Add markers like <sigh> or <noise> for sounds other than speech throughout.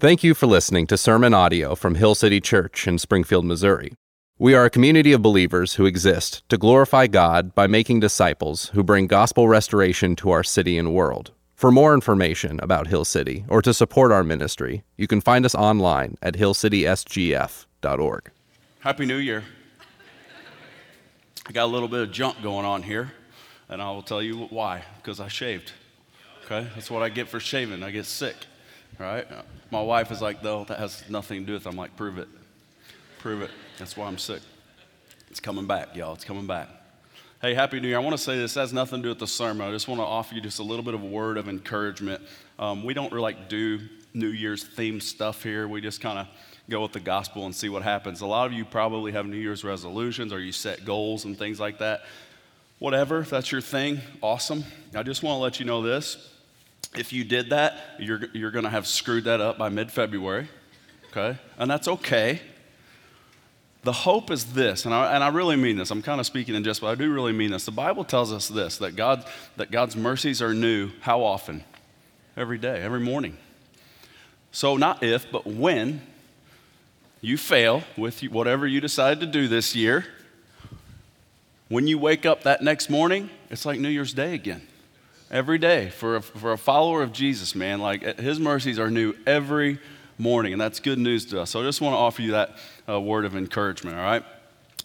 Thank you for listening to sermon audio from Hill City Church in Springfield, Missouri. We are a community of believers who exist to glorify God by making disciples who bring gospel restoration to our city and world. For more information about Hill City or to support our ministry, you can find us online at hillcitysgf.org. Happy New Year. I got a little bit of junk going on here, and I will tell you why because I shaved. Okay? That's what I get for shaving. I get sick. Right? My wife is like, though, that has nothing to do with it. I'm like, prove it. Prove it. That's why I'm sick. It's coming back, y'all. It's coming back. Hey, Happy New Year. I want to say this has nothing to do with the sermon. I just want to offer you just a little bit of a word of encouragement. Um, we don't really like do New Year's themed stuff here. We just kind of go with the gospel and see what happens. A lot of you probably have New Year's resolutions or you set goals and things like that. Whatever, if that's your thing, awesome. I just want to let you know this if you did that, you're, you're going to have screwed that up by mid February, okay? And that's okay. The hope is this, and I, and I really mean this. I'm kind of speaking in jest, but I do really mean this. The Bible tells us this that, God, that God's mercies are new how often? Every day, every morning. So, not if, but when you fail with whatever you decide to do this year, when you wake up that next morning, it's like New Year's Day again every day for a, for a follower of Jesus, man. Like his mercies are new every morning, and that's good news to us. So I just want to offer you that uh, word of encouragement, all right?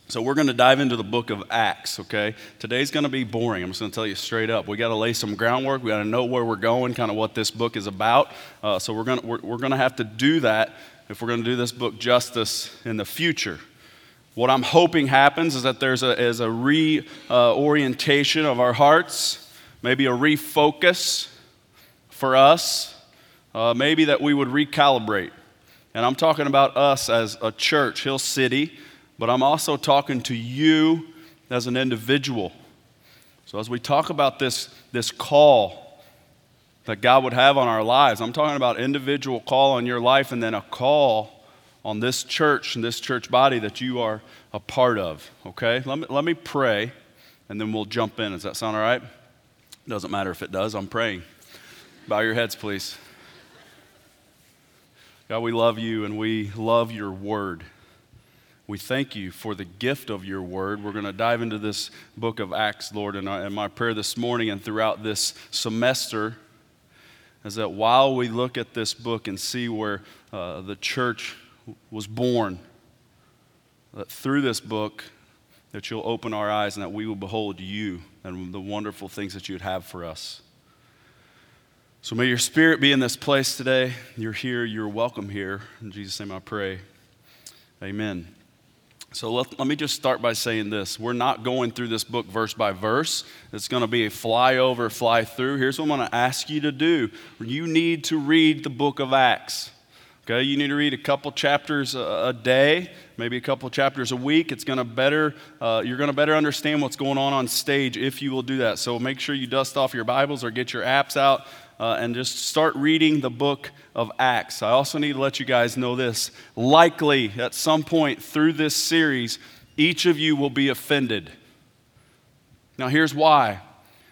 So we're going to dive into the book of Acts, okay? Today's going to be boring. I'm just going to tell you straight up. We got to lay some groundwork. We got to know where we're going, kind of what this book is about. Uh, so we're going to, we're, we're going to have to do that if we're going to do this book justice in the future. What I'm hoping happens is that there's a, is a reorientation uh, of our hearts maybe a refocus for us, uh, maybe that we would recalibrate. And I'm talking about us as a church, Hill City, but I'm also talking to you as an individual. So, as we talk about this, this call that God would have on our lives, I'm talking about individual call on your life and then a call on this church and this church body that you are a part of. Okay? Let me, let me pray and then we'll jump in. Does that sound all right? Doesn't matter if it does, I'm praying. Bow your heads, please. God, we love you and we love your word. We thank you for the gift of your word. We're going to dive into this book of Acts, Lord, and, and my prayer this morning and throughout this semester is that while we look at this book and see where uh, the church was born, that through this book, that you'll open our eyes and that we will behold you and the wonderful things that you would have for us. So may your spirit be in this place today. You're here, you're welcome here. In Jesus' name I pray. Amen. So let, let me just start by saying this. We're not going through this book verse by verse. It's going to be a flyover, fly through. Here's what I'm going to ask you to do you need to read the book of Acts. Okay, you need to read a couple chapters a, day, maybe a couple chapters a week. It's going to better, uh, you're going to better understand what's going on on stage if you will do that. So make sure you dust off your Bibles or get your apps out uh, and just start reading the book of Acts. I also need to let you guys know this. Likely, at some point through this series, each of you will be offended. Now, here's why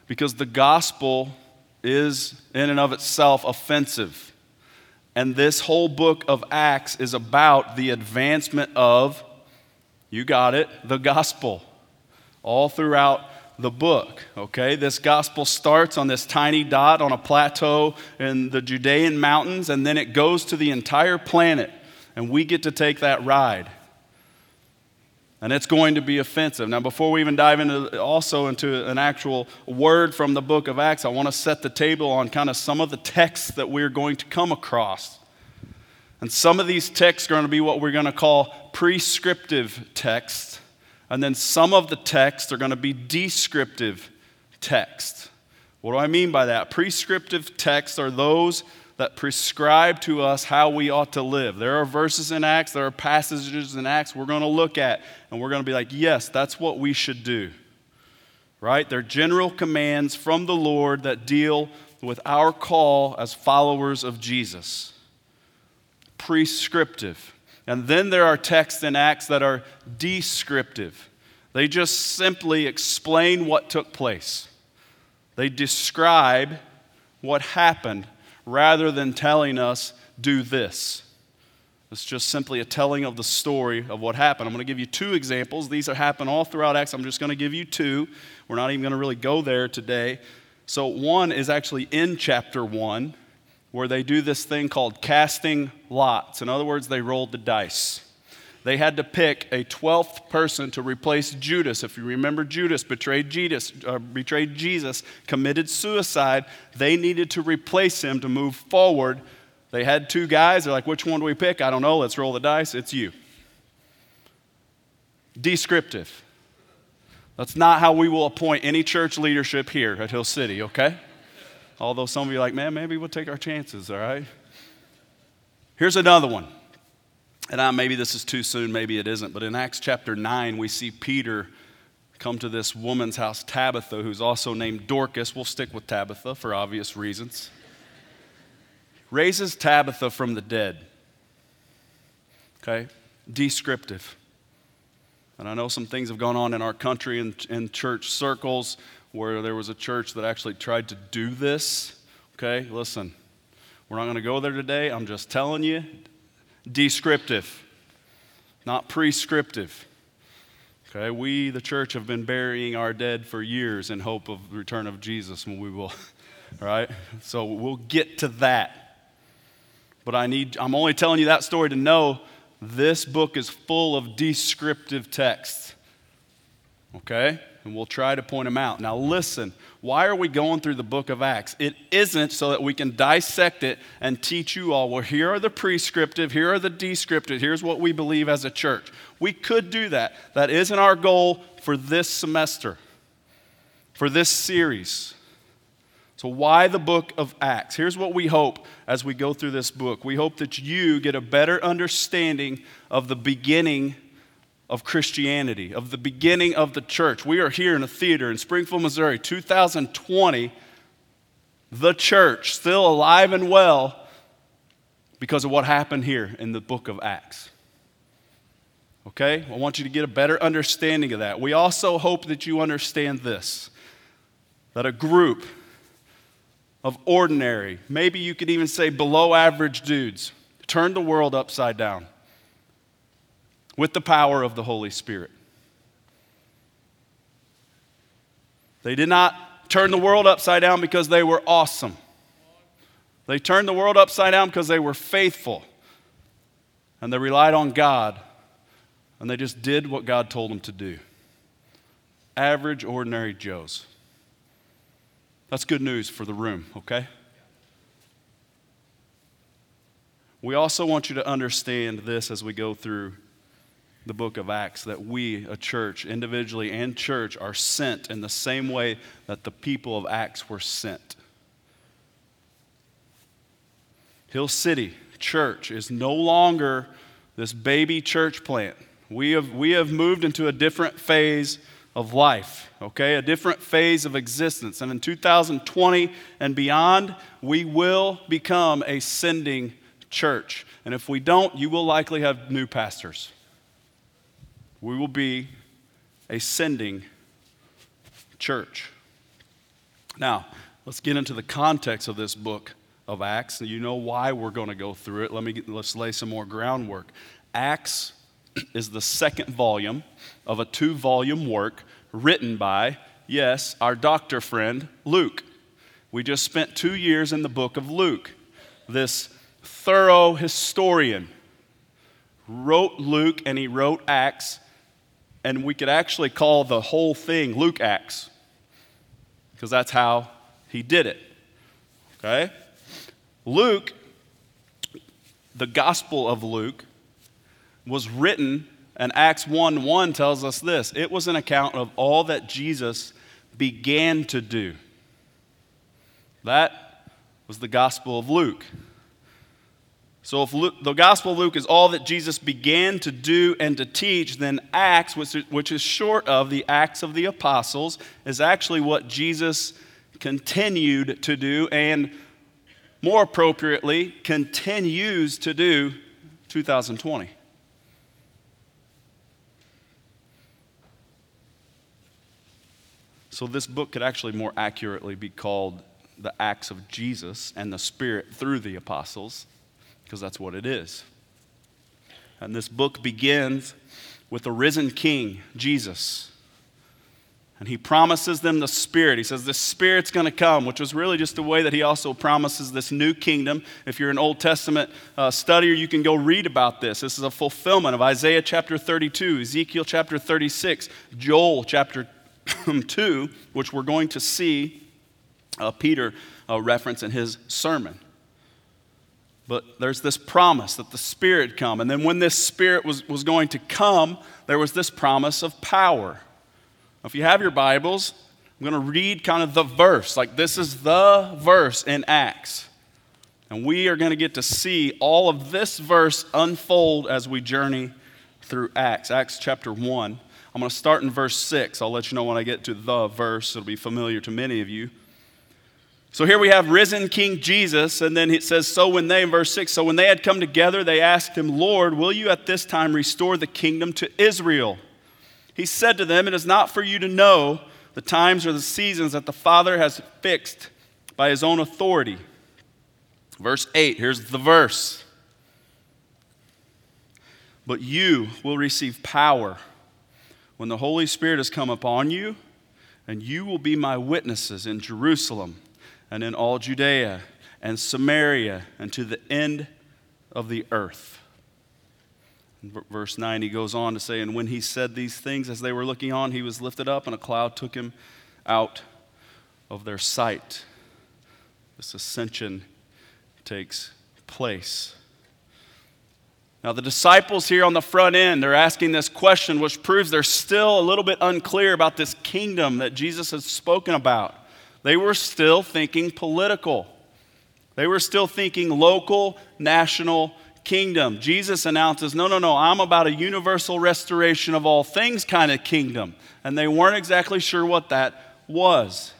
because the gospel is, in and of itself, offensive. And this whole book of Acts is about the advancement of, you got it, the gospel. All throughout the book, okay? This gospel starts on this tiny dot on a plateau in the Judean mountains, and then it goes to the entire planet, and we get to take that ride and it's going to be offensive. Now, before we even dive into also into an actual word from the book of Acts, I want to set the table on kind of some of the texts that we're going to come across. And some of these texts are going to be what we're going to call prescriptive texts, and then some of the texts are going to be descriptive texts. What do I mean by that? Prescriptive texts are those that prescribe to us how we ought to live. There are verses in Acts, there are passages in Acts we're going to look at, and we're going to be like, yes, that's what we should do. Right? They're general commands from the Lord that deal with our call as followers of Jesus. Prescriptive. And then there are texts in Acts that are descriptive. They just simply explain what took place. They describe what happened rather than telling us do this. It's just simply a telling of the story of what happened. I'm going to give you two examples. These happen all throughout Acts. I'm just going to give you two. We're not even going to really go there today. So one is actually in chapter 1 where they do this thing called casting lots. In other words, they rolled the dice. They had to pick a 12th person to replace Judas. If you remember, Judas betrayed Jesus, uh, betrayed Jesus, committed suicide. They needed to replace him to move forward they had two guys. They're like, which one do we pick? I don't know. Let's roll the dice. It's you. Descriptive. That's not how we will appoint any church leadership here at Hill City, okay? Although some of you are like, man, maybe we'll take our chances, all right? Here's another one. And I, maybe this is too soon, maybe it isn't, but in Acts chapter 9, we see Peter come to this woman's house, Tabitha, who's also named Dorcas. We'll stick with Tabitha for obvious reasons raises Tabitha from the dead. Okay? Descriptive. And I know some things have gone on in our country and in church circles where there was a church that actually tried to do this. Okay? Listen, we're not going to go there today. I'm just telling you. Descriptive, not prescriptive. Okay, we, the church, have been burying our dead for years in hope of the return of Jesus, and we will, <laughs> right? So we'll get to that. But I need, I'm only telling you that story to know this book is full of descriptive texts. Okay? And we'll try to point them out. Now, listen, why are we going through the book of Acts? It isn't so that we can dissect it and teach you all, well, here are the prescriptive, here are the descriptive, here's what we believe as a church. We could do that. That isn't our goal for this semester, for this series. So, why the book of Acts? Here's what we hope as we go through this book. We hope that you get a better understanding of the beginning of Christianity, of the beginning of the church. We are here in a theater in Springfield, Missouri, 2020, the church, still alive and well because of what happened here in the book of Acts. Okay? I want you to get a better understanding of that. We also hope that you understand this that a group, of ordinary, maybe you could even say below average dudes, turned the world upside down with the power of the Holy Spirit. They did not turn the world upside down because they were awesome. They turned the world upside down because they were faithful and they relied on God and they just did what God told them to do. Average, ordinary Joes. That's good news for the room, okay? We also want you to understand this as we go through the book of Acts that we, a church, individually and church, are sent in the same way that the people of Acts were sent. Hill City Church is no longer this baby church plant. We have, we have moved into a different phase of life, okay? A different phase of existence. And in 2020 and beyond, we will become a sending church. And if we don't, you will likely have new pastors. We will be a sending church. Now, let's get into the context of this book of Acts. You know why we're going to go through it. Let me let's lay some more groundwork. Acts <clears throat> is the second volume of a two volume work written by, yes, our doctor friend, Luke. We just spent two years in the book of Luke. This thorough historian wrote Luke and he wrote Acts, and we could actually call the whole thing Luke Acts because that's how he did it. Okay? Luke, the Gospel of Luke, was written, and Acts 1 1 tells us this it was an account of all that Jesus began to do. That was the Gospel of Luke. So, if Luke, the Gospel of Luke is all that Jesus began to do and to teach, then Acts, which which is short of the Acts of the Apostles, is actually what Jesus continued to do and, more appropriately, continues to do 2020. So, this book could actually more accurately be called the Acts of Jesus and the Spirit through the apostles, because that's what it is. And this book begins with the risen King, Jesus. And he promises them the Spirit. He says, The Spirit's going to come, which was really just the way that he also promises this new kingdom. If you're an Old Testament uh, studier, you can go read about this. This is a fulfillment of Isaiah chapter 32, Ezekiel chapter 36, Joel chapter <coughs> 2, which we're going to see uh, Peter uh, reference in his sermon. But there's this promise that the Spirit come. And then when this Spirit was, was going to come, there was this promise of power. If you have your Bibles, I'm going to read kind of the verse. Like this is the verse in Acts. And we are going to get to see all of this verse unfold as we journey through Acts. Acts chapter 1. I'm going to start in verse 6. I'll let you know when I get to the verse. It'll be familiar to many of you. So here we have risen King Jesus, and then it says, So when they, in verse 6, so when they had come together, they asked him, Lord, will you at this time restore the kingdom to Israel? He said to them, It is not for you to know the times or the seasons that the Father has fixed by his own authority. Verse 8, here's the verse. But you will receive power when the Holy Spirit has come upon you, and you will be my witnesses in Jerusalem and in all Judea and Samaria and to the end of the earth. Verse 9, he goes on to say, And when he said these things, as they were looking on, he was lifted up, and a cloud took him out of their sight. This ascension takes place. Now, the disciples here on the front end, they're asking this question, which proves they're still a little bit unclear about this kingdom that Jesus has spoken about. They were still thinking political, they were still thinking local, national, kingdom. Jesus announces, no, no, no, I'm about a universal restoration of all things kind of kingdom. And they weren't exactly sure what that was.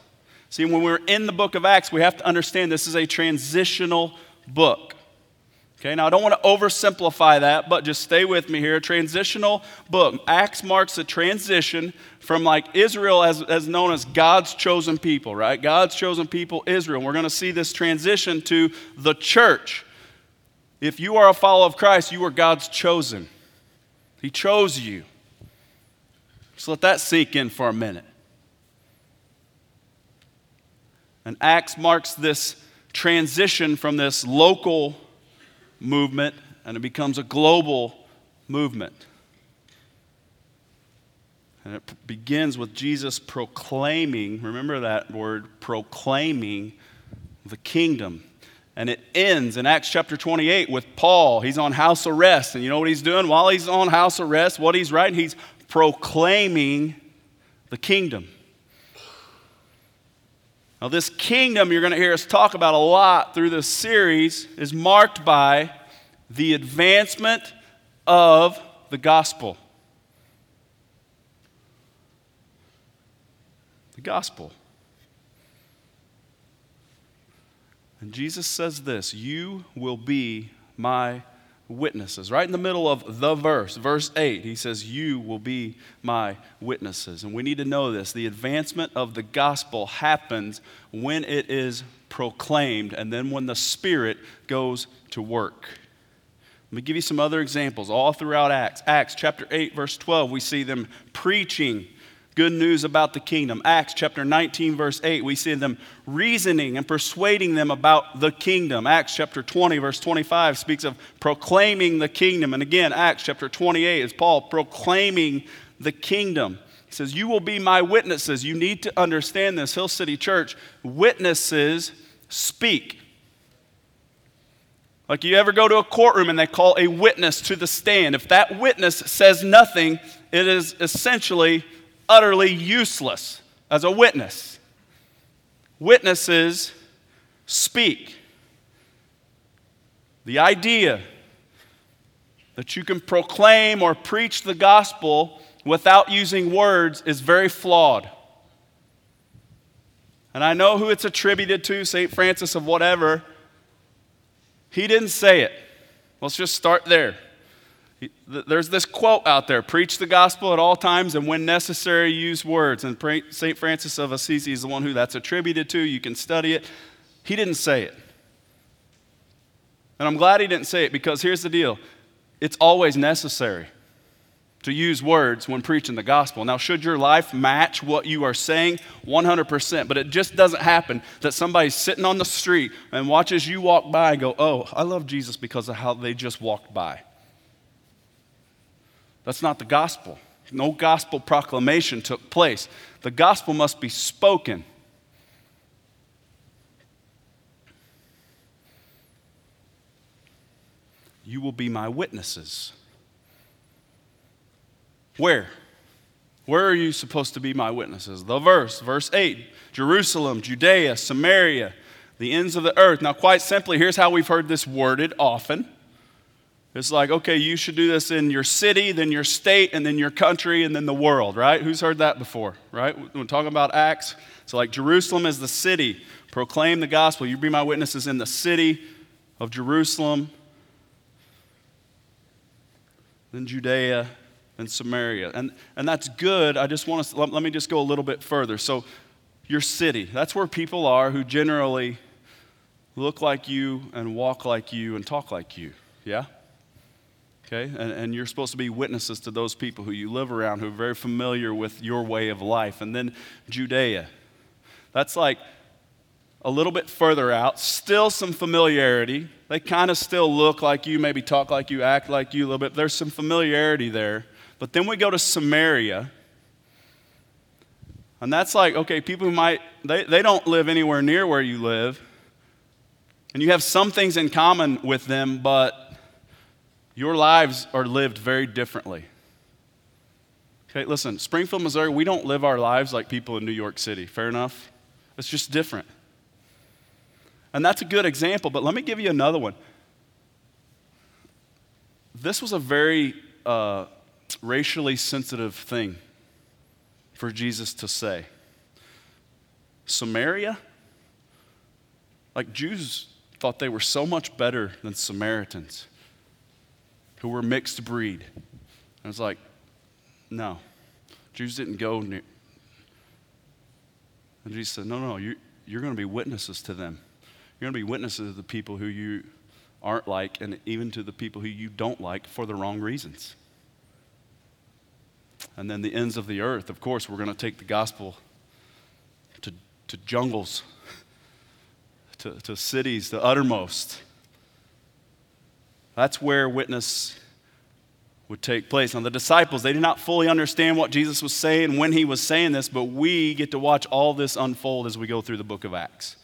See, when we're in the book of Acts, we have to understand this is a transitional book. Okay, now I don't want to oversimplify that, but just stay with me here. Transitional book. Acts marks a transition from like Israel as, as known as God's chosen people, right? God's chosen people, Israel. We're going to see this transition to the church. If you are a follower of Christ, you are God's chosen. He chose you. So let that sink in for a minute. And Acts marks this transition from this local movement and it becomes a global movement. And it begins with Jesus proclaiming, remember that word, proclaiming the kingdom. And it ends in Acts chapter 28 with Paul. He's on house arrest. And you know what he's doing while he's on house arrest? What he's writing? He's proclaiming the kingdom. Now, this kingdom you're going to hear us talk about a lot through this series is marked by the advancement of the gospel. The gospel. And Jesus says this You will be my witnesses. Right in the middle of the verse, verse 8, he says, You will be my witnesses. And we need to know this. The advancement of the gospel happens when it is proclaimed and then when the Spirit goes to work. Let me give you some other examples all throughout Acts. Acts chapter 8, verse 12, we see them preaching good news about the kingdom. Acts chapter 19, verse 8, we see them reasoning and persuading them about the kingdom. Acts chapter 20, verse 25 speaks of proclaiming the kingdom. And again, Acts chapter 28 is Paul proclaiming the kingdom. He says, You will be my witnesses. You need to understand this, Hill City Church. Witnesses speak. Like you ever go to a courtroom and they call a witness to the stand. If that witness says nothing, it is essentially utterly useless as a witness. Witnesses speak. The idea that you can proclaim or preach the gospel without using words is very flawed. And I know who it's attributed to, St. Francis of whatever. He didn't say it. Let's just start there. There's this quote out there preach the gospel at all times and when necessary, use words. And St. Francis of Assisi is the one who that's attributed to. You can study it. He didn't say it. And I'm glad he didn't say it because here's the deal it's always necessary to use words when preaching the gospel. Now, should your life match what you are saying? 100%. But it just doesn't happen that somebody's sitting on the street and watches you walk by and go, Oh, I love Jesus because of how they just walked by. That's not the gospel. No gospel proclamation took place. The gospel must be spoken. You will be my witnesses. Where? Where are you supposed to be my witnesses? The verse, verse 8 Jerusalem, Judea, Samaria, the ends of the earth. Now, quite simply, here's how we've heard this worded often. It's like, okay, you should do this in your city, then your state, and then your country, and then the world, right? Who's heard that before, right? When talking about Acts, so like Jerusalem is the city. Proclaim the gospel. You be my witnesses in the city of Jerusalem, then Judea, then Samaria. And, and that's good. I just want to, let, let me just go a little bit further. So, your city, that's where people are who generally look like you and walk like you and talk like you. Yeah? Okay? And, and you're supposed to be witnesses to those people who you live around who are very familiar with your way of life. And then Judea. That's like a little bit further out, still some familiarity. They kind of still look like you, maybe talk like you, act like you a little bit. There's some familiarity there. But then we go to Samaria. And that's like, okay, people who might, they, they don't live anywhere near where you live. And you have some things in common with them, but your lives are lived very differently. Okay, listen, Springfield, Missouri, we don't live our lives like people in New York City. Fair enough? It's just different. And that's a good example, but let me give you another one. This was a very uh, racially sensitive thing for Jesus to say. Samaria? Like Jews thought they were so much better than Samaritans who were mixed breed. And it's like, no, Jews didn't go near. And Jesus said, no, no, you, you're going to be witnesses to them. You're going to be witnesses to the people who you aren't like and even to the people who you don't like for the wrong reasons and then the ends of the earth. Of course, we're going to take the gospel to, to jungles, <laughs> to, to cities, the uttermost. That's where witness would take place. Now, the disciples, they did not fully understand what Jesus was saying when he was saying this, but we get to watch all this unfold as we go through the book of Acts.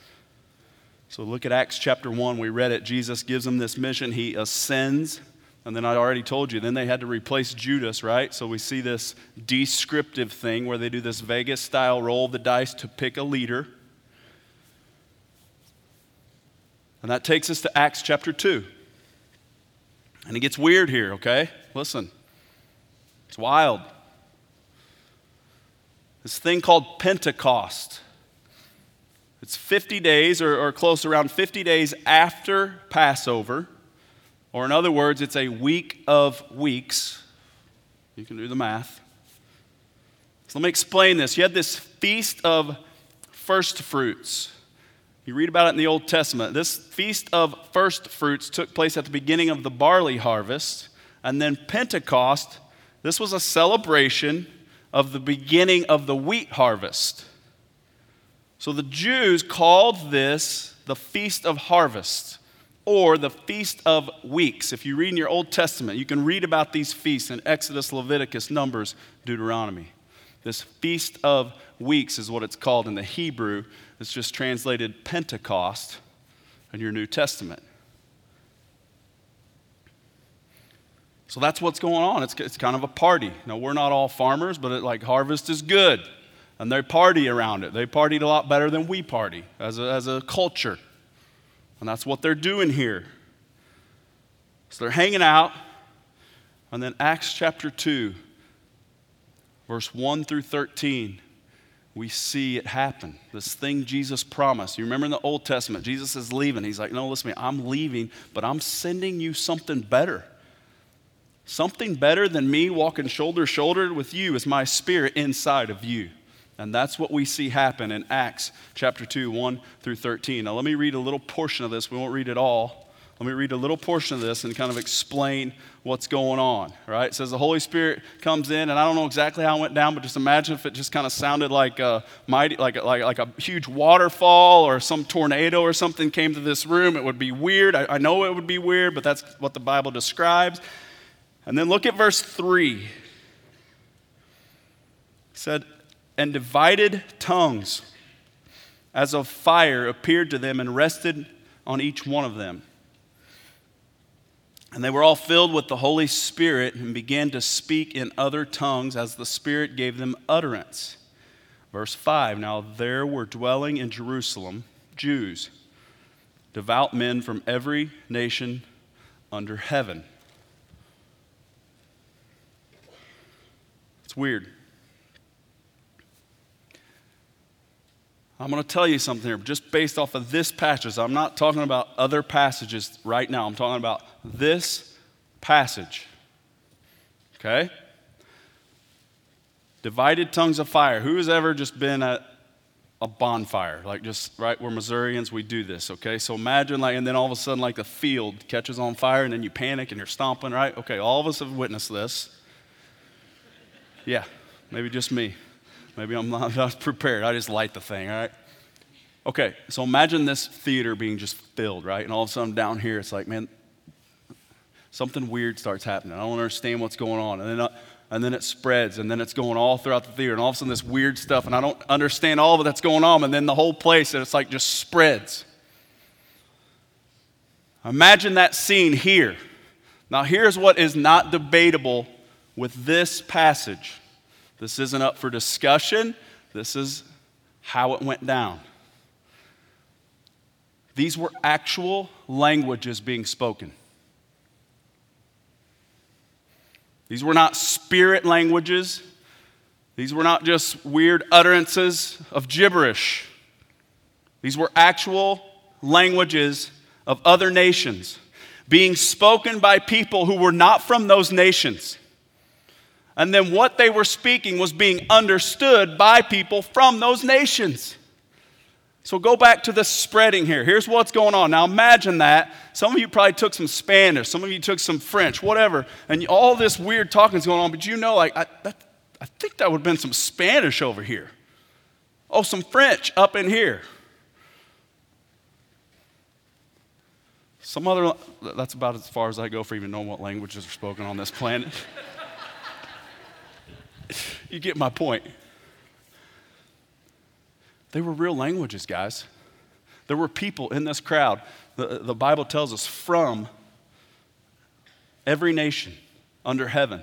So, look at Acts chapter 1. We read it. Jesus gives them this mission. He ascends and then I already told you, then they had to replace Judas, right? So we see this descriptive thing where they do this Vegas style roll of the dice to pick a leader. And that takes us to Acts chapter 2. And it gets weird here, okay? Listen, it's wild. This thing called Pentecost. It's 50 days or, or close around 50 days after Passover. Or, in other words, it's a week of weeks. You can do the math. So, let me explain this. You had this feast of first fruits. You read about it in the Old Testament. This feast of first fruits took place at the beginning of the barley harvest. And then Pentecost, this was a celebration of the beginning of the wheat harvest. So the Jews called this the Feast of Harvest or the Feast of Weeks. If you read in your Old Testament, you can read about these feasts in Exodus, Leviticus, Numbers, Deuteronomy. This Feast of Weeks is what it's called in the Hebrew. It's just translated Pentecost in your New Testament. So that's what's going on. It's, it's kind of a party. Now, we're not all farmers, but it, like harvest is good. And they party around it. They partied a lot better than we party as a, as a culture. And that's what they're doing here. So they're hanging out. And then Acts chapter 2, verse 1 through 13, we see it happen. This thing Jesus promised. You remember in the Old Testament, Jesus is leaving. He's like, No, listen to me, I'm leaving, but I'm sending you something better. Something better than me walking shoulder to shoulder with you is my spirit inside of you. And that's what we see happen in Acts chapter 2, 1 through 13. Now, let me read a little portion of this. We won't read it all. Let me read a little portion of this and kind of explain what's going on, right? It says the Holy Spirit comes in, and I don't know exactly how it went down, but just imagine if it just kind of sounded like a mighty, like, like, like a huge waterfall or some tornado or something came to this room. It would be weird. I, I know it would be weird, but that's what the Bible describes. And then look at verse 3. It said, And divided tongues as of fire appeared to them and rested on each one of them. And they were all filled with the Holy Spirit and began to speak in other tongues as the Spirit gave them utterance. Verse 5 Now there were dwelling in Jerusalem Jews, devout men from every nation under heaven. It's weird. I'm going to tell you something here, just based off of this passage. I'm not talking about other passages right now. I'm talking about this passage. Okay? Divided tongues of fire. Who has ever just been at a bonfire? Like, just right we're Missourians, we do this, okay? So imagine, like, and then all of a sudden, like, the field catches on fire, and then you panic and you're stomping, right? Okay, all of us have witnessed this. Yeah, maybe just me. Maybe I'm not, <laughs> not prepared. I just light the thing, all right? Okay, so imagine this theater being just filled, right? And all of a sudden down here, it's like, man, something weird starts happening. I don't understand what's going on. And then, uh, and then it spreads, and then it's going all throughout the theater, and all of a sudden this weird stuff, and I don't understand all of it that's going on, and then the whole place, and it's like just spreads. Imagine that scene here. Now, here's what is not debatable with this passage. This isn't up for discussion. This is how it went down. These were actual languages being spoken. These were not spirit languages. These were not just weird utterances of gibberish. These were actual languages of other nations being spoken by people who were not from those nations. And then what they were speaking was being understood by people from those nations. So go back to the spreading here. Here's what's going on. Now imagine that. Some of you probably took some Spanish, some of you took some French, whatever, and all this weird talking is going on, but you know, like, I, that, I think that would have been some Spanish over here. Oh, some French up in here. Some other, that's about as far as I go for even knowing what languages are spoken on this planet. <laughs> <laughs> you get my point. They were real languages, guys. There were people in this crowd, the, the Bible tells us, from every nation under heaven.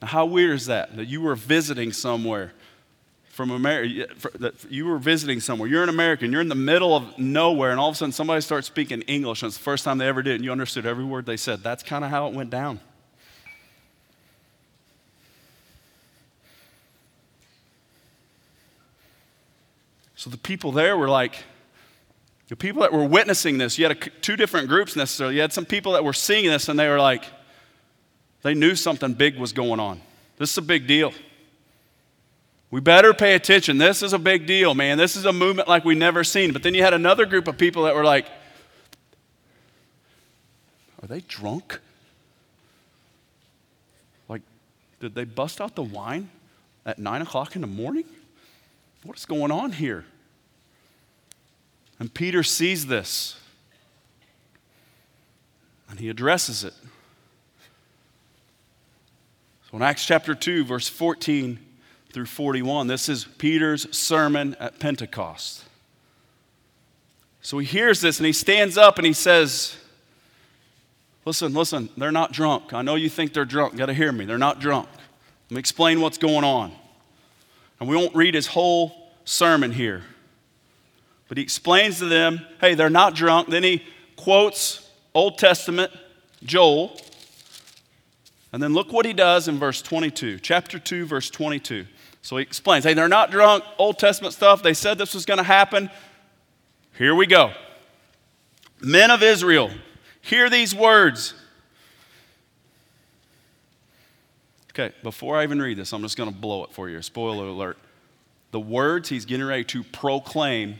Now, how weird is that? That you were visiting somewhere from America, you were visiting somewhere. You're an American, you're in the middle of nowhere, and all of a sudden somebody starts speaking English, and it's the first time they ever did, and you understood every word they said. That's kind of how it went down. So the people there were like, the people that were witnessing this, you had a, two different groups necessarily. You had some people that were seeing this and they were like, they knew something big was going on. This is a big deal. We better pay attention. This is a big deal, man. This is a movement like we've never seen. But then you had another group of people that were like, are they drunk? Like, did they bust out the wine at nine o'clock in the morning? What is going on here? And Peter sees this and he addresses it. So in Acts chapter 2, verse 14 through 41, this is Peter's sermon at Pentecost. So he hears this and he stands up and he says, Listen, listen, they're not drunk. I know you think they're drunk. You got to hear me. They're not drunk. Let me explain what's going on. And we won't read his whole sermon here. But he explains to them, hey, they're not drunk. Then he quotes Old Testament, Joel. And then look what he does in verse 22, chapter 2, verse 22. So he explains, hey, they're not drunk, Old Testament stuff. They said this was going to happen. Here we go. Men of Israel, hear these words. Okay, before I even read this, I'm just going to blow it for you. Spoiler alert. The words he's getting ready to proclaim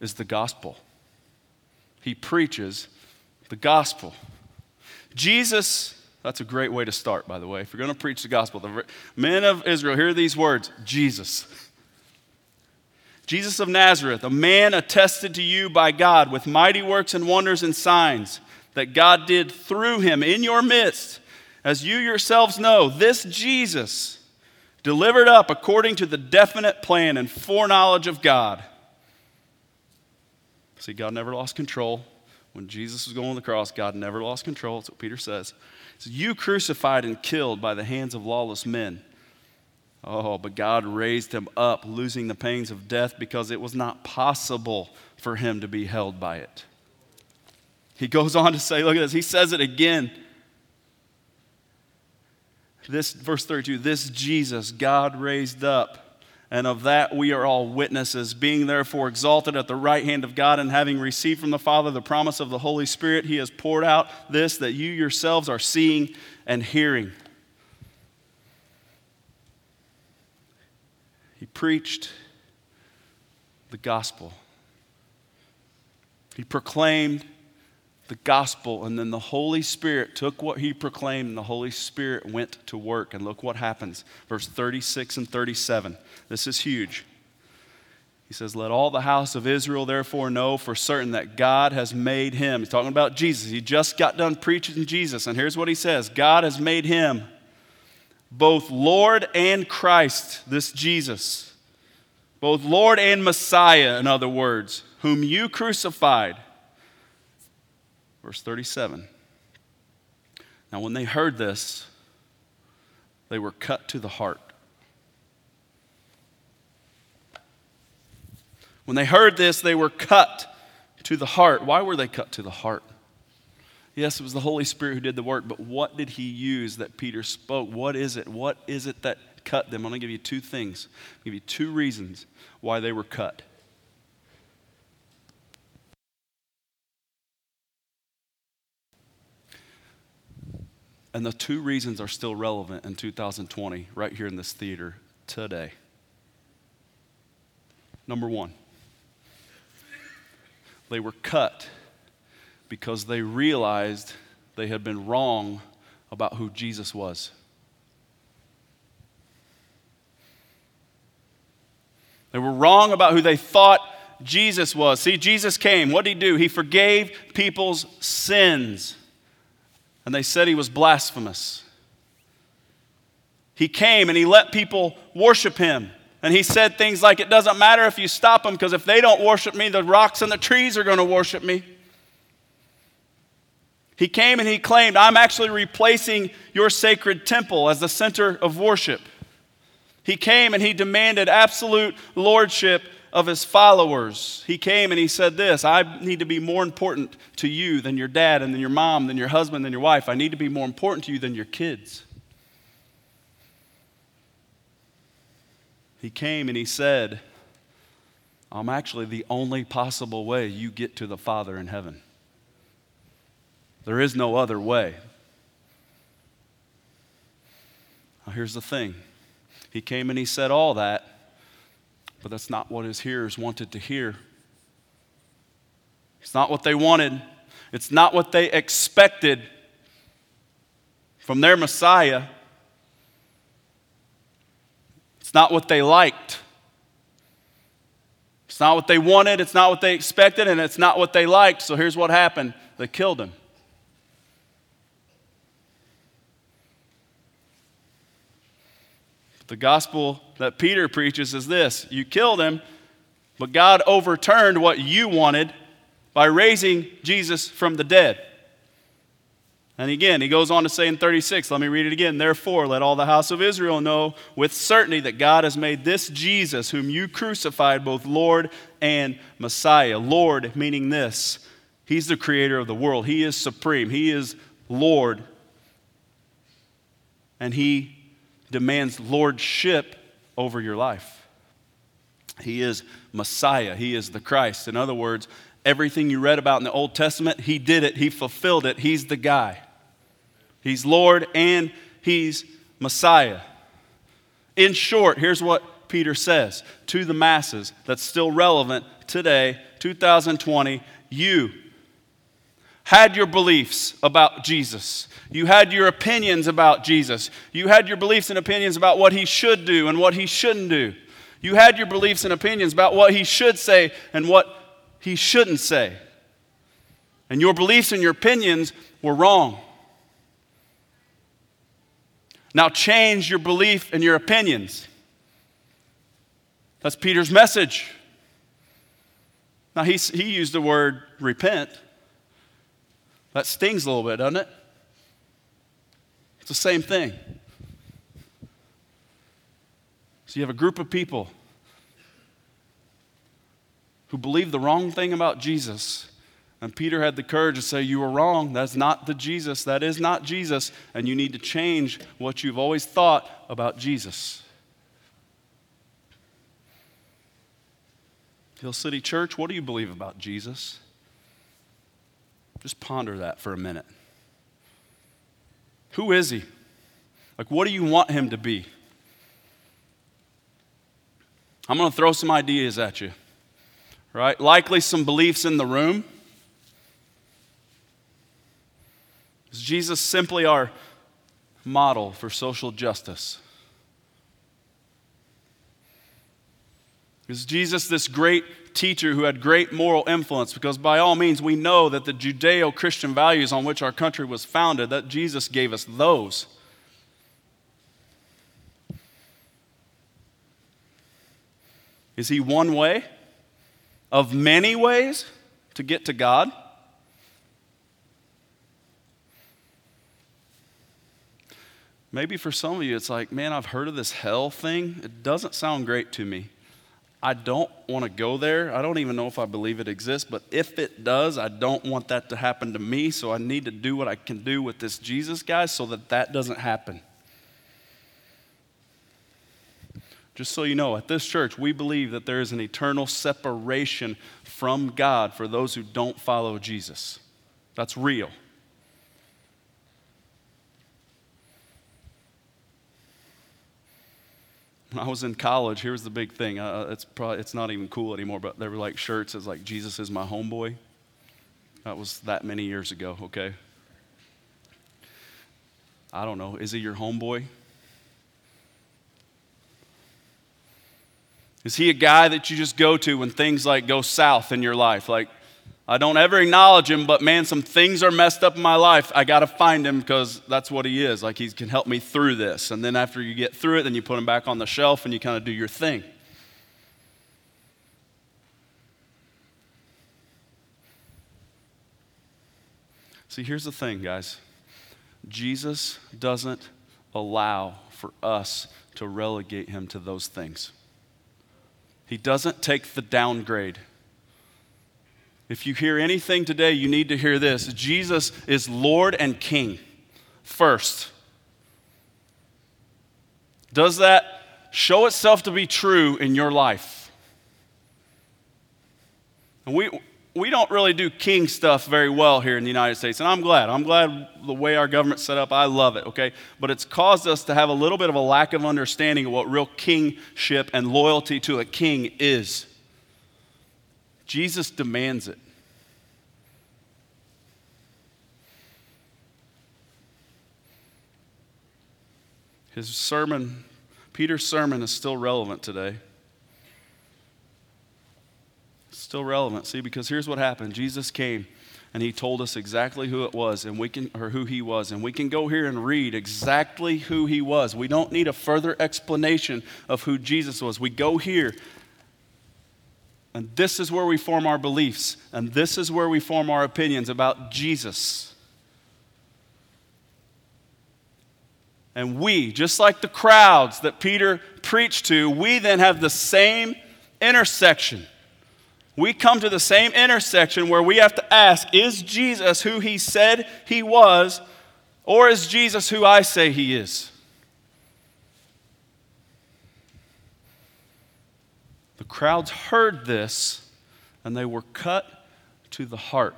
is the gospel. He preaches The gospel. Jesus, that's a great way to start, by the way. If you're going to preach the gospel, the men of Israel, hear these words Jesus. Jesus of Nazareth, a man attested to you by God with mighty works and wonders and signs that God did through him in your midst, as you yourselves know, this Jesus, delivered up according to the definite plan and foreknowledge of God. See, God never lost control. When Jesus was going on the cross, God never lost control. That's what Peter says. says. You crucified and killed by the hands of lawless men. Oh, but God raised him up, losing the pains of death because it was not possible for him to be held by it. He goes on to say, look at this, he says it again. This, verse 32, this Jesus God raised up, and of that we are all witnesses. Being therefore exalted at the right hand of God, and having received from the Father the promise of the Holy Spirit, he has poured out this that you yourselves are seeing and hearing. He preached the gospel. He proclaimed the gospel, and then the Holy Spirit took what he proclaimed, and the Holy Spirit went to work. And look what happens. Verse 36 and 37. This is huge. He says, Let all the house of Israel therefore know for certain that God has made him. He's talking about Jesus. He just got done preaching Jesus. And here's what he says God has made him both Lord and Christ, this Jesus. Both Lord and Messiah, in other words, whom you crucified Verse 37. Now, when they heard this, they were cut to the heart. When they heard this, they were cut to the heart. Why were they cut to the heart? Yes, it was the Holy Spirit who did the work, but what did he use that Peter spoke? What is it? What is it that cut them? I'm going to give you two things. I'll give you two reasons why they were cut. And the two reasons are still relevant in 2020, right here in this theater today. Number one, they were cut because they realized they had been wrong about who Jesus was. They were wrong about who they thought Jesus was. See, Jesus came. What did he do? He forgave people's sins and they said he was blasphemous. He came and he let people worship him. And he said things like, It doesn't matter if you stop them, because if they don't worship me, the rocks and the trees are going to worship me. He came and he claimed, I'm actually replacing your sacred temple as the center of worship. He came and he demanded absolute lordship of his followers. He came and he said this I need to be more important to you than your dad and than your mom, than your husband, than your wife. I need to be more important to you than your kids. He came and he said, I'm actually the only possible way you get to the Father in heaven. There is no other way. Now, here's the thing He came and he said all that but that's not what his hearers wanted to hear. It's not what they wanted, it's not what they expected from their Messiah. It's not what they liked. It's not what they wanted, it's not what they expected, and it's not what they liked. So here's what happened they killed him. The gospel that Peter preaches is this you killed him, but God overturned what you wanted by raising Jesus from the dead. And again, he goes on to say in 36, let me read it again. Therefore, let all the house of Israel know with certainty that God has made this Jesus, whom you crucified, both Lord and Messiah. Lord, meaning this He's the creator of the world, He is supreme, He is Lord. And He demands lordship over your life. He is Messiah, He is the Christ. In other words, everything you read about in the Old Testament, He did it, He fulfilled it, He's the guy. He's Lord and He's Messiah. In short, here's what Peter says to the masses that's still relevant today, 2020 you had your beliefs about Jesus. You had your opinions about Jesus. You had your beliefs and opinions about what he should do and what he shouldn't do. You had your beliefs and opinions about what he should say and what he shouldn't say. And your beliefs and your opinions were wrong. Now change your belief and your opinions. That's Peter's message. Now, he, he used the word repent. That stings a little bit, doesn't it? It's the same thing. So you have a group of people who believe the wrong thing about Jesus. And Peter had the courage to say, You were wrong. That's not the Jesus. That is not Jesus. And you need to change what you've always thought about Jesus. Hill City Church, what do you believe about Jesus? Just ponder that for a minute. Who is he? Like, what do you want him to be? I'm going to throw some ideas at you, right? Likely some beliefs in the room. Is Jesus simply our model for social justice? Is Jesus this great teacher who had great moral influence? Because by all means, we know that the Judeo Christian values on which our country was founded, that Jesus gave us those. Is he one way of many ways to get to God? Maybe for some of you, it's like, man, I've heard of this hell thing. It doesn't sound great to me. I don't want to go there. I don't even know if I believe it exists, but if it does, I don't want that to happen to me. So I need to do what I can do with this Jesus guy so that that doesn't happen. Just so you know, at this church, we believe that there is an eternal separation from God for those who don't follow Jesus. That's real. When I was in college, here's the big thing. Uh, it's, probably, it's not even cool anymore, but there were like shirts as like, Jesus is my homeboy. That was that many years ago, okay? I don't know. Is he your homeboy? Is he a guy that you just go to when things like go south in your life? Like, I don't ever acknowledge him, but man, some things are messed up in my life. I got to find him because that's what he is. Like he can help me through this. And then after you get through it, then you put him back on the shelf and you kind of do your thing. See, here's the thing, guys Jesus doesn't allow for us to relegate him to those things. He doesn't take the downgrade. If you hear anything today, you need to hear this Jesus is Lord and King first. Does that show itself to be true in your life? And we, we don't really do king stuff very well here in the United States, and I'm glad. I'm glad the way our government's set up. I love it, okay? But it's caused us to have a little bit of a lack of understanding of what real kingship and loyalty to a king is. Jesus demands it. His sermon, Peter's sermon, is still relevant today. still relevant. See, because here's what happened Jesus came and he told us exactly who it was and we can or who he was and we can go here and read exactly who he was we don't need a further explanation of who jesus was we go here and this is where we form our beliefs, and this is where we form our opinions about Jesus. And we, just like the crowds that Peter preached to, we then have the same intersection. We come to the same intersection where we have to ask is Jesus who he said he was, or is Jesus who I say he is? Crowds heard this and they were cut to the heart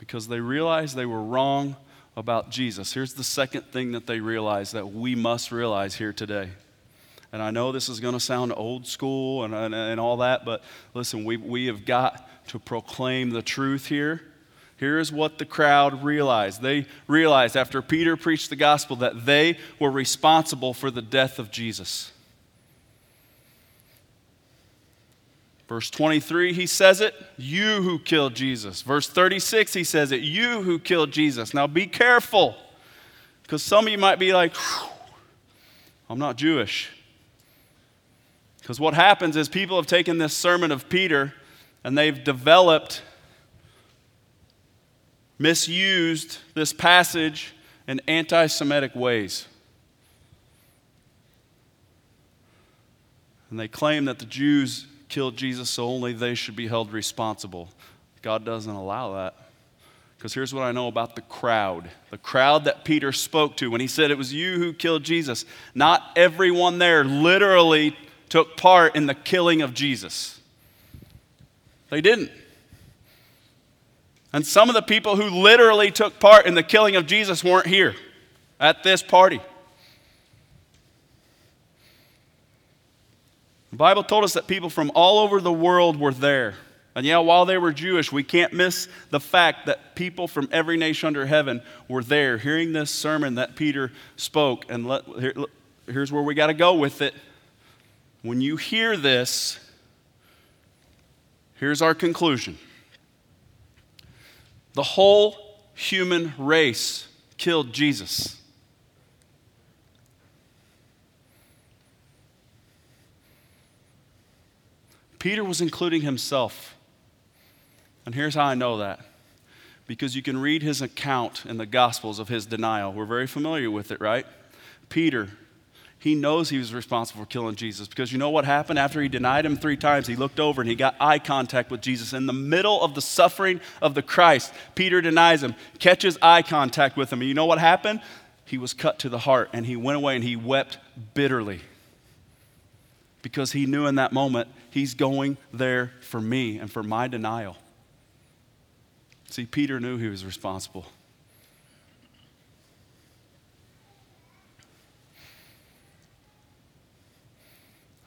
because they realized they were wrong about Jesus. Here's the second thing that they realized that we must realize here today. And I know this is going to sound old school and, and, and all that, but listen, we, we have got to proclaim the truth here. Here is what the crowd realized. They realized after Peter preached the gospel that they were responsible for the death of Jesus. Verse 23, he says it, you who killed Jesus. Verse 36, he says it, you who killed Jesus. Now be careful, because some of you might be like, I'm not Jewish. Because what happens is people have taken this sermon of Peter and they've developed, misused this passage in anti Semitic ways. And they claim that the Jews killed Jesus, so only they should be held responsible. God doesn't allow that. Because here's what I know about the crowd the crowd that Peter spoke to when he said it was you who killed Jesus. Not everyone there literally took part in the killing of Jesus. They didn't. And some of the people who literally took part in the killing of Jesus weren't here at this party. The Bible told us that people from all over the world were there. And yeah, while they were Jewish, we can't miss the fact that people from every nation under heaven were there hearing this sermon that Peter spoke. And let, here, here's where we got to go with it. When you hear this, here's our conclusion the whole human race killed Jesus. Peter was including himself. And here's how I know that. Because you can read his account in the Gospels of his denial. We're very familiar with it, right? Peter he knows he was responsible for killing Jesus because you know what happened after he denied him three times? He looked over and he got eye contact with Jesus. In the middle of the suffering of the Christ, Peter denies him, catches eye contact with him. And you know what happened? He was cut to the heart and he went away and he wept bitterly because he knew in that moment he's going there for me and for my denial. See, Peter knew he was responsible.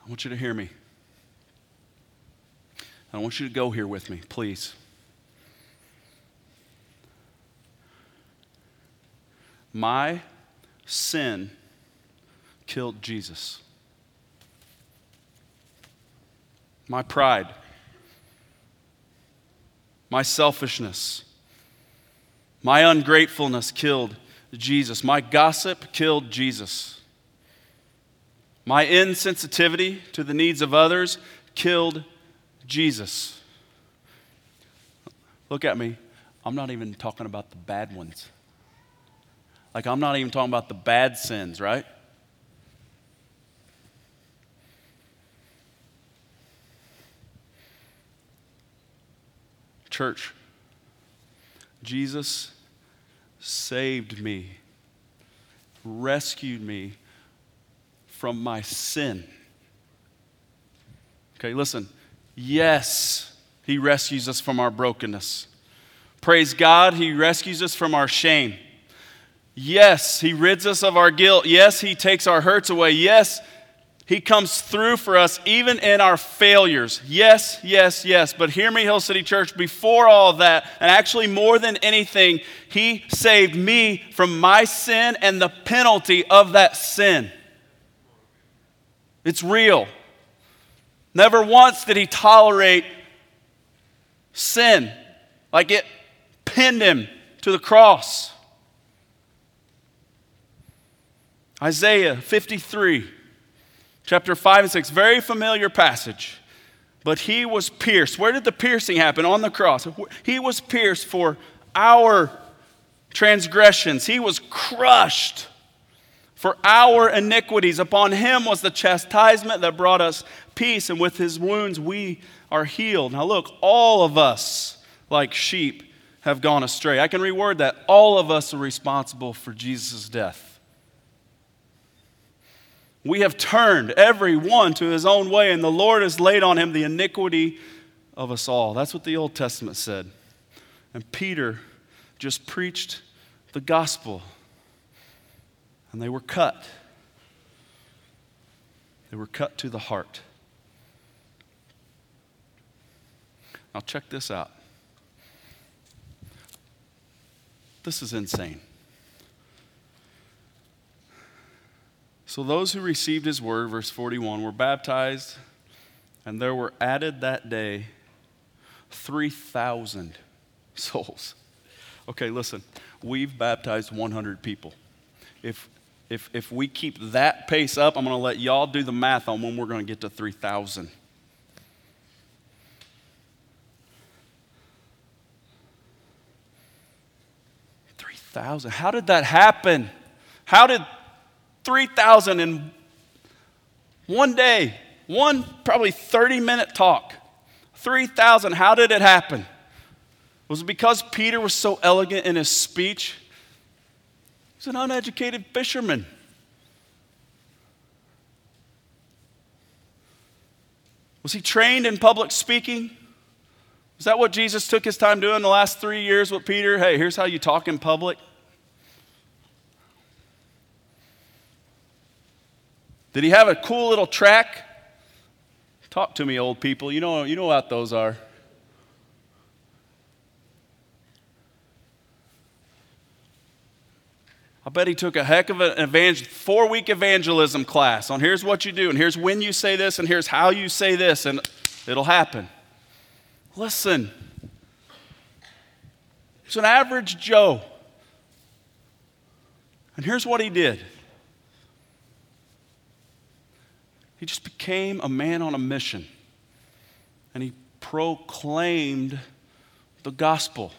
I want you to hear me. I want you to go here with me, please. My sin killed Jesus. My pride, my selfishness, my ungratefulness killed Jesus. My gossip killed Jesus. My insensitivity to the needs of others killed Jesus. Look at me. I'm not even talking about the bad ones. Like, I'm not even talking about the bad sins, right? Church, Jesus saved me, rescued me from my sin. Okay, listen. Yes, He rescues us from our brokenness. Praise God, He rescues us from our shame. Yes, He rids us of our guilt. Yes, He takes our hurts away. Yes, He comes through for us even in our failures. Yes, yes, yes. But hear me, Hill City Church, before all that, and actually more than anything, He saved me from my sin and the penalty of that sin. It's real. Never once did he tolerate sin, like it pinned him to the cross. Isaiah 53, chapter 5 and 6, very familiar passage. But he was pierced. Where did the piercing happen? On the cross. He was pierced for our transgressions, he was crushed for our iniquities. Upon him was the chastisement that brought us peace, and with his wounds we are healed. Now, look, all of us, like sheep, have gone astray. I can reword that. All of us are responsible for Jesus' death. We have turned every one to his own way, and the Lord has laid on him the iniquity of us all. That's what the Old Testament said. And Peter just preached the gospel and they were cut. They were cut to the heart. Now, check this out. This is insane. So, those who received his word, verse 41, were baptized, and there were added that day 3,000 souls. Okay, listen, we've baptized 100 people. If, if, if we keep that pace up, I'm going to let y'all do the math on when we're going to get to 3,000. Three thousand. How did that happen? How did 3,000 in one day, one probably 30 minute talk. 3,000, how did it happen? Was it because Peter was so elegant in his speech? He's an uneducated fisherman. Was he trained in public speaking? Is that what Jesus took his time doing the last three years with Peter? Hey, here's how you talk in public. Did he have a cool little track? Talk to me, old people. You know, you know what those are. I bet he took a heck of an evangel- four week evangelism class on here's what you do, and here's when you say this, and here's how you say this, and it'll happen. Listen, it's an average Joe. And here's what he did He just became a man on a mission. And he proclaimed the gospel.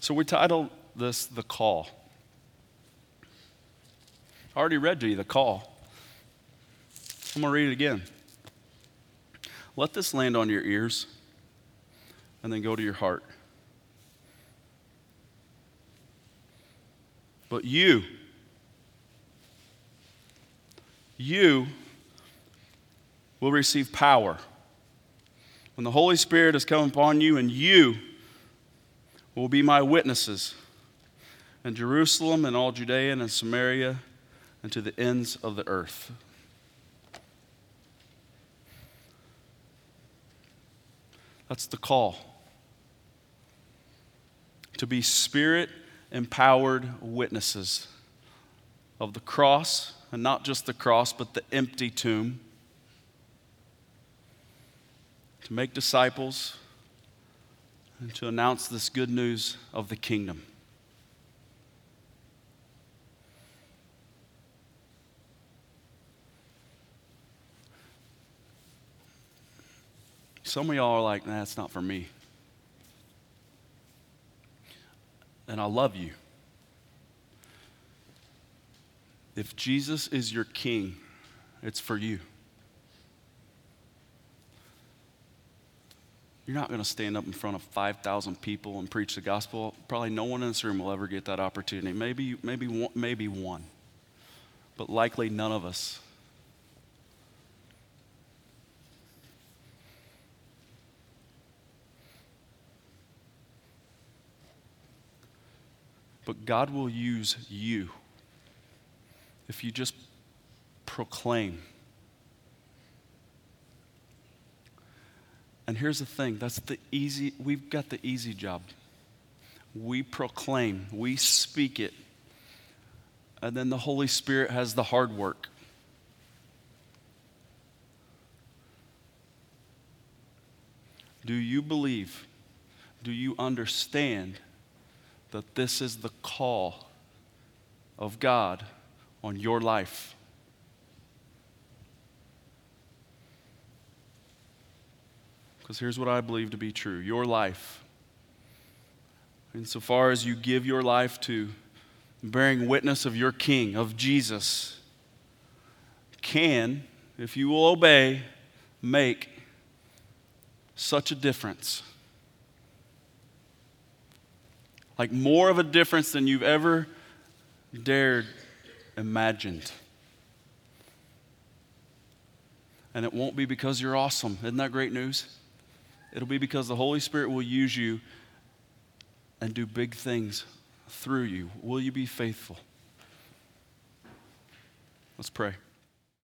So we titled this The Call. I already read to you the call. I'm going to read it again. Let this land on your ears and then go to your heart. But you, you will receive power when the Holy Spirit has come upon you, and you will be my witnesses in Jerusalem and all Judea and Samaria and to the ends of the earth. That's the call. To be spirit empowered witnesses of the cross, and not just the cross, but the empty tomb, to make disciples, and to announce this good news of the kingdom. Some of y'all are like, nah, that's not for me. And I love you. If Jesus is your king, it's for you. You're not going to stand up in front of 5,000 people and preach the gospel. Probably no one in this room will ever get that opportunity. Maybe, maybe, maybe one, but likely none of us. But God will use you if you just proclaim. And here's the thing that's the easy, we've got the easy job. We proclaim, we speak it, and then the Holy Spirit has the hard work. Do you believe? Do you understand that this is the call of God on your life. Because here's what I believe to be true your life, insofar as you give your life to bearing witness of your King, of Jesus, can, if you will obey, make such a difference like more of a difference than you've ever dared imagined. And it won't be because you're awesome. Isn't that great news? It'll be because the Holy Spirit will use you and do big things through you. Will you be faithful? Let's pray.